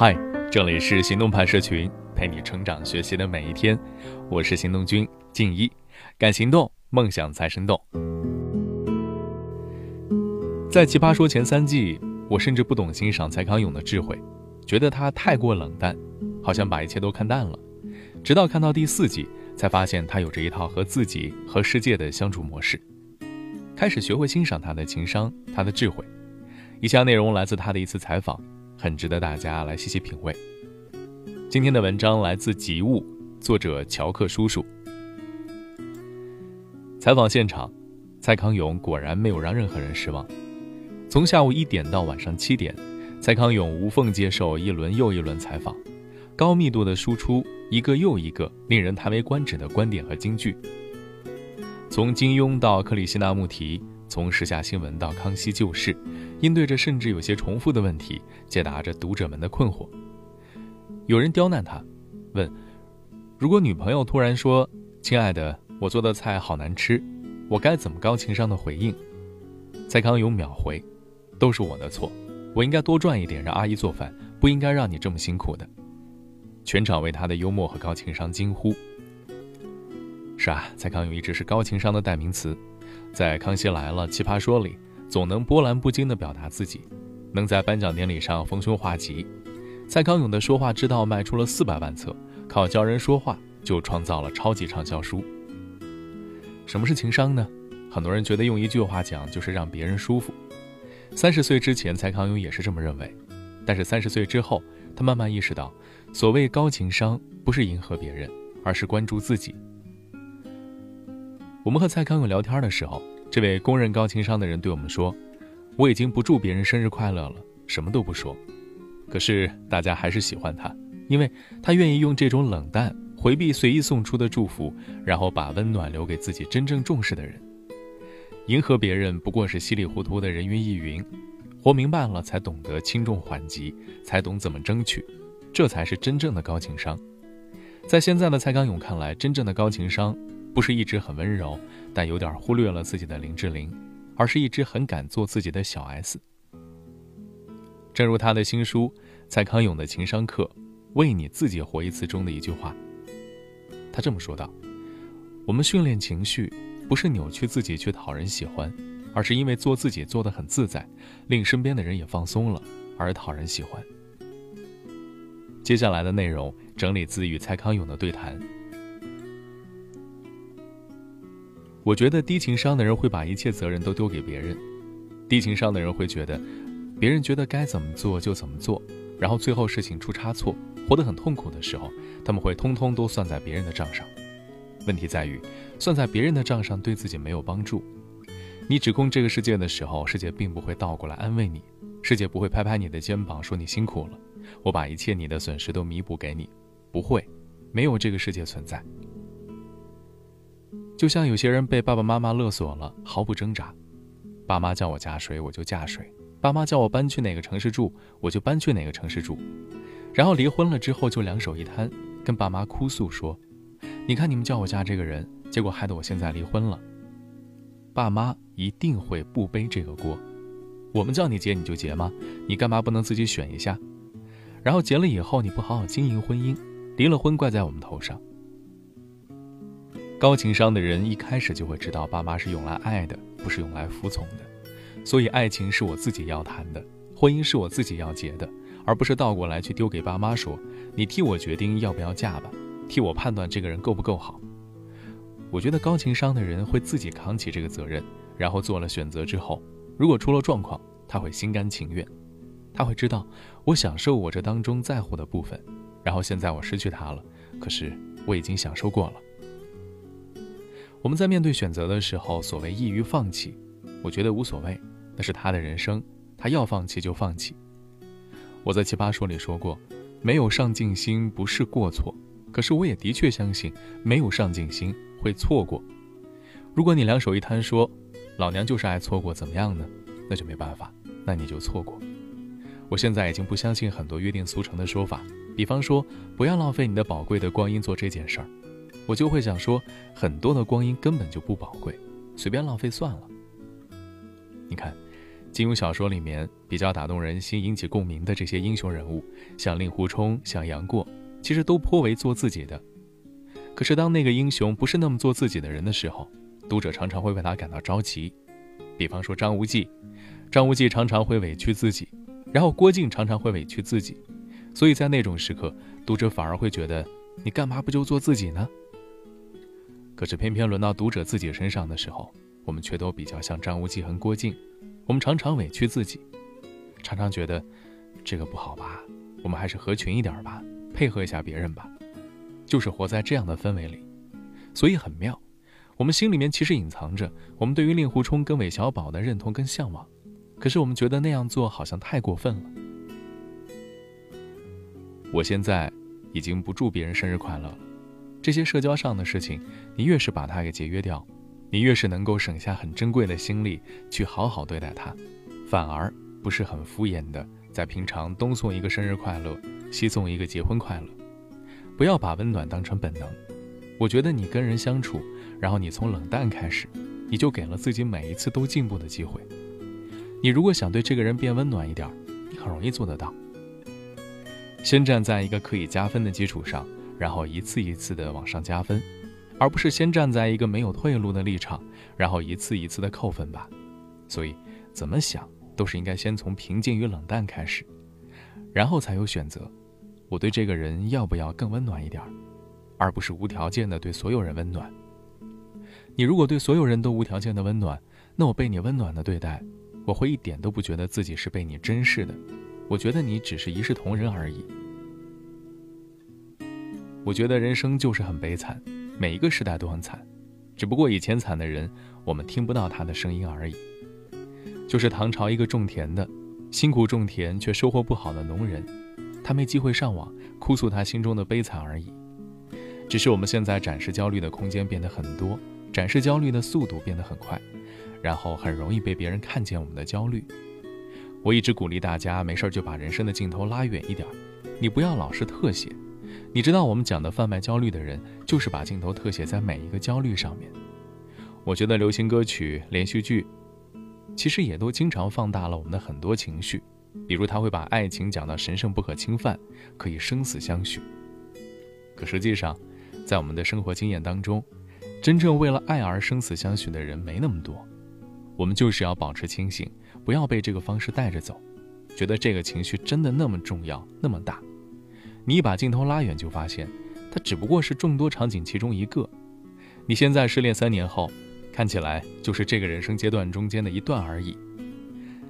嗨，这里是行动派社群，陪你成长学习的每一天。我是行动君静一，敢行动，梦想才生动。在《奇葩说》前三季，我甚至不懂欣赏蔡康永的智慧，觉得他太过冷淡，好像把一切都看淡了。直到看到第四季，才发现他有着一套和自己和世界的相处模式，开始学会欣赏他的情商，他的智慧。以下内容来自他的一次采访。很值得大家来细细品味。今天的文章来自《极物》，作者乔克叔叔。采访现场，蔡康永果然没有让任何人失望。从下午一点到晚上七点，蔡康永无缝接受一轮又一轮采访，高密度的输出一个又一个令人叹为观止的观点和金句。从金庸到克里希那穆提，从时下新闻到康熙旧事。应对着甚至有些重复的问题，解答着读者们的困惑。有人刁难他，问：“如果女朋友突然说‘亲爱的，我做的菜好难吃’，我该怎么高情商的回应？”蔡康永秒回：“都是我的错，我应该多赚一点让阿姨做饭，不应该让你这么辛苦的。”全场为他的幽默和高情商惊呼。是啊，蔡康永一直是高情商的代名词，在《康熙来了》《奇葩说》里。总能波澜不惊地表达自己，能在颁奖典礼上逢凶化吉。蔡康永的说话之道卖出了四百万册，靠教人说话就创造了超级畅销书。什么是情商呢？很多人觉得用一句话讲就是让别人舒服。三十岁之前，蔡康永也是这么认为，但是三十岁之后，他慢慢意识到，所谓高情商不是迎合别人，而是关注自己。我们和蔡康永聊天的时候。这位公认高情商的人对我们说：“我已经不祝别人生日快乐了，什么都不说。可是大家还是喜欢他，因为他愿意用这种冷淡回避随意送出的祝福，然后把温暖留给自己真正重视的人。迎合别人不过是稀里糊涂的人云亦云，活明白了才懂得轻重缓急，才懂怎么争取，这才是真正的高情商。在现在的蔡康永看来，真正的高情商。”不是一直很温柔，但有点忽略了自己的林志玲，而是一直很敢做自己的小 S。正如他的新书《蔡康永的情商课》《为你自己活一次》中的一句话，他这么说道：“我们训练情绪，不是扭曲自己去讨人喜欢，而是因为做自己做得很自在，令身边的人也放松了，而讨人喜欢。”接下来的内容整理自与蔡康永的对谈。我觉得低情商的人会把一切责任都丢给别人，低情商的人会觉得，别人觉得该怎么做就怎么做，然后最后事情出差错，活得很痛苦的时候，他们会通通都算在别人的账上。问题在于，算在别人的账上对自己没有帮助。你指控这个世界的时候，世界并不会倒过来安慰你，世界不会拍拍你的肩膀说你辛苦了，我把一切你的损失都弥补给你，不会，没有这个世界存在。就像有些人被爸爸妈妈勒索了，毫不挣扎。爸妈叫我嫁谁，我就嫁谁；爸妈叫我搬去哪个城市住，我就搬去哪个城市住。然后离婚了之后，就两手一摊，跟爸妈哭诉说：“你看你们叫我嫁这个人，结果害得我现在离婚了。”爸妈一定会不背这个锅。我们叫你结你就结吗？你干嘛不能自己选一下？然后结了以后你不好好经营婚姻，离了婚怪在我们头上。高情商的人一开始就会知道，爸妈是用来爱的，不是用来服从的。所以，爱情是我自己要谈的，婚姻是我自己要结的，而不是倒过来去丢给爸妈说：“你替我决定要不要嫁吧，替我判断这个人够不够好。”我觉得高情商的人会自己扛起这个责任，然后做了选择之后，如果出了状况，他会心甘情愿。他会知道，我享受我这当中在乎的部分，然后现在我失去他了，可是我已经享受过了。我们在面对选择的时候，所谓易于放弃，我觉得无所谓，那是他的人生，他要放弃就放弃。我在奇葩说里说过，没有上进心不是过错，可是我也的确相信，没有上进心会错过。如果你两手一摊说，老娘就是爱错过，怎么样呢？那就没办法，那你就错过。我现在已经不相信很多约定俗成的说法，比方说，不要浪费你的宝贵的光阴做这件事儿。我就会想说，很多的光阴根本就不宝贵，随便浪费算了。你看，金庸小说里面比较打动人心、引起共鸣的这些英雄人物，像令狐冲、像杨过，其实都颇为做自己的。可是当那个英雄不是那么做自己的人的时候，读者常常会为他感到着急。比方说张无忌，张无忌常常会委屈自己，然后郭靖常常会委屈自己，所以在那种时刻，读者反而会觉得你干嘛不就做自己呢？可是偏偏轮到读者自己身上的时候，我们却都比较像张无忌和郭靖，我们常常委屈自己，常常觉得这个不好吧，我们还是合群一点吧，配合一下别人吧，就是活在这样的氛围里，所以很妙。我们心里面其实隐藏着我们对于令狐冲跟韦小宝的认同跟向往，可是我们觉得那样做好像太过分了。我现在已经不祝别人生日快乐了，这些社交上的事情，你越是把它给节约掉，你越是能够省下很珍贵的心力去好好对待它，反而不是很敷衍的在平常东送一个生日快乐，西送一个结婚快乐。不要把温暖当成本能，我觉得你跟人相处。然后你从冷淡开始，你就给了自己每一次都进步的机会。你如果想对这个人变温暖一点，你很容易做得到。先站在一个可以加分的基础上，然后一次一次的往上加分，而不是先站在一个没有退路的立场，然后一次一次的扣分吧。所以怎么想都是应该先从平静与冷淡开始，然后才有选择。我对这个人要不要更温暖一点，而不是无条件的对所有人温暖。你如果对所有人都无条件的温暖，那我被你温暖的对待，我会一点都不觉得自己是被你珍视的。我觉得你只是一视同仁而已。我觉得人生就是很悲惨，每一个时代都很惨，只不过以前惨的人，我们听不到他的声音而已。就是唐朝一个种田的，辛苦种田却收获不好的农人，他没机会上网哭诉他心中的悲惨而已。只是我们现在展示焦虑的空间变得很多。展示焦虑的速度变得很快，然后很容易被别人看见我们的焦虑。我一直鼓励大家，没事就把人生的镜头拉远一点，你不要老是特写。你知道我们讲的贩卖焦虑的人，就是把镜头特写在每一个焦虑上面。我觉得流行歌曲、连续剧，其实也都经常放大了我们的很多情绪，比如他会把爱情讲到神圣不可侵犯，可以生死相许。可实际上，在我们的生活经验当中，真正为了爱而生死相许的人没那么多，我们就是要保持清醒，不要被这个方式带着走，觉得这个情绪真的那么重要那么大。你一把镜头拉远，就发现它只不过是众多场景其中一个。你现在失恋三年后，看起来就是这个人生阶段中间的一段而已。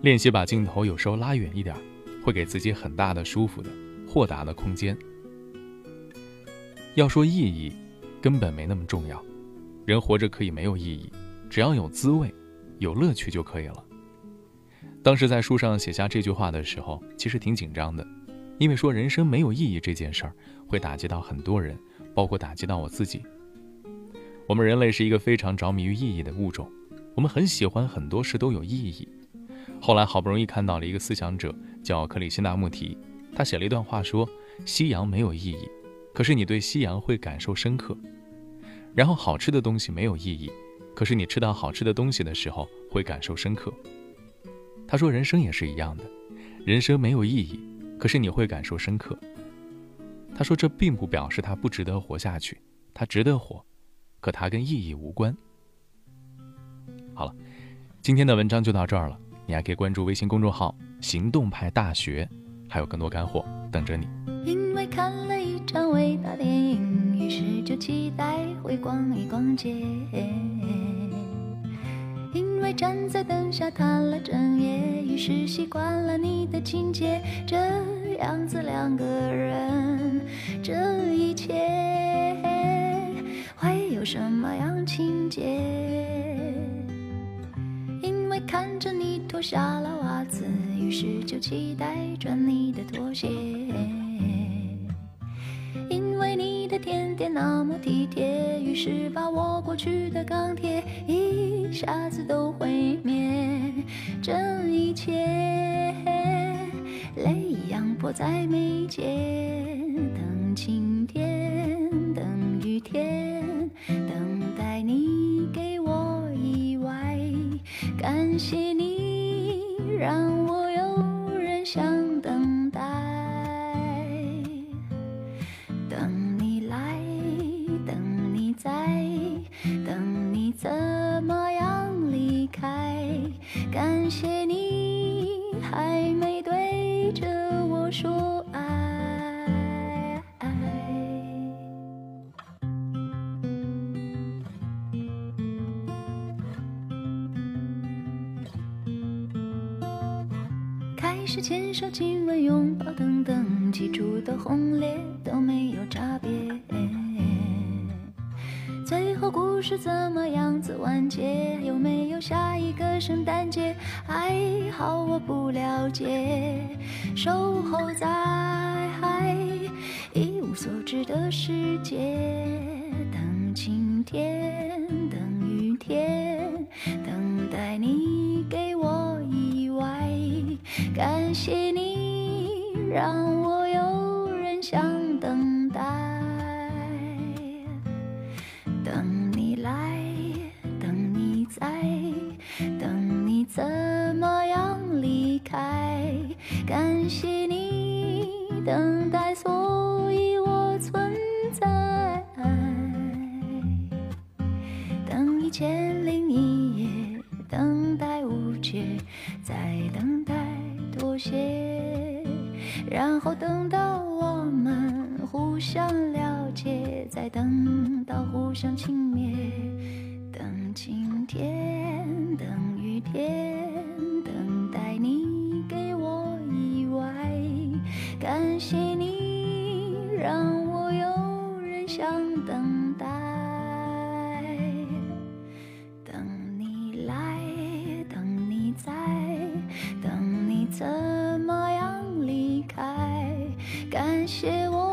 练习把镜头有时候拉远一点，会给自己很大的舒服的豁达的空间。要说意义，根本没那么重要。人活着可以没有意义，只要有滋味、有乐趣就可以了。当时在书上写下这句话的时候，其实挺紧张的，因为说人生没有意义这件事儿会打击到很多人，包括打击到我自己。我们人类是一个非常着迷于意义的物种，我们很喜欢很多事都有意义。后来好不容易看到了一个思想者叫克里希那穆提，他写了一段话说：“夕阳没有意义，可是你对夕阳会感受深刻。”然后好吃的东西没有意义，可是你吃到好吃的东西的时候会感受深刻。他说人生也是一样的，人生没有意义，可是你会感受深刻。他说这并不表示他不值得活下去，他值得活，可他跟意义无关。好了，今天的文章就到这儿了，你还可以关注微信公众号“行动派大学”，还有更多干货等着你。因为看了一场伟大电影。于是就期待会逛一逛街，站在灯下谈了整夜，于是习惯了你的情节。这样子两个人，这一切会有什么样情节？因为看着你脱下了袜子，于是就期待穿你的拖鞋。因为你的甜点那么体贴，于是把我过去的钢铁一下子都毁灭。这一切泪一样迫在眉睫，等晴天，等雨天，等待你给我意外。感谢你。让开始牵手、亲吻、拥抱等等，起初的轰烈都没有差别。最后故事怎么样子完结？有没有下一个圣诞节？还好我不了解，守候在一无所知的世界，等晴天，等雨天，等待你。感谢你让我有人想等待。等你来，等你在，等你怎么样离开？感谢你等到互相轻蔑。等晴天，等雨天，等待你给我意外。感谢你让我有人想等待。等你来，等你在，等你怎么样离开？感谢我。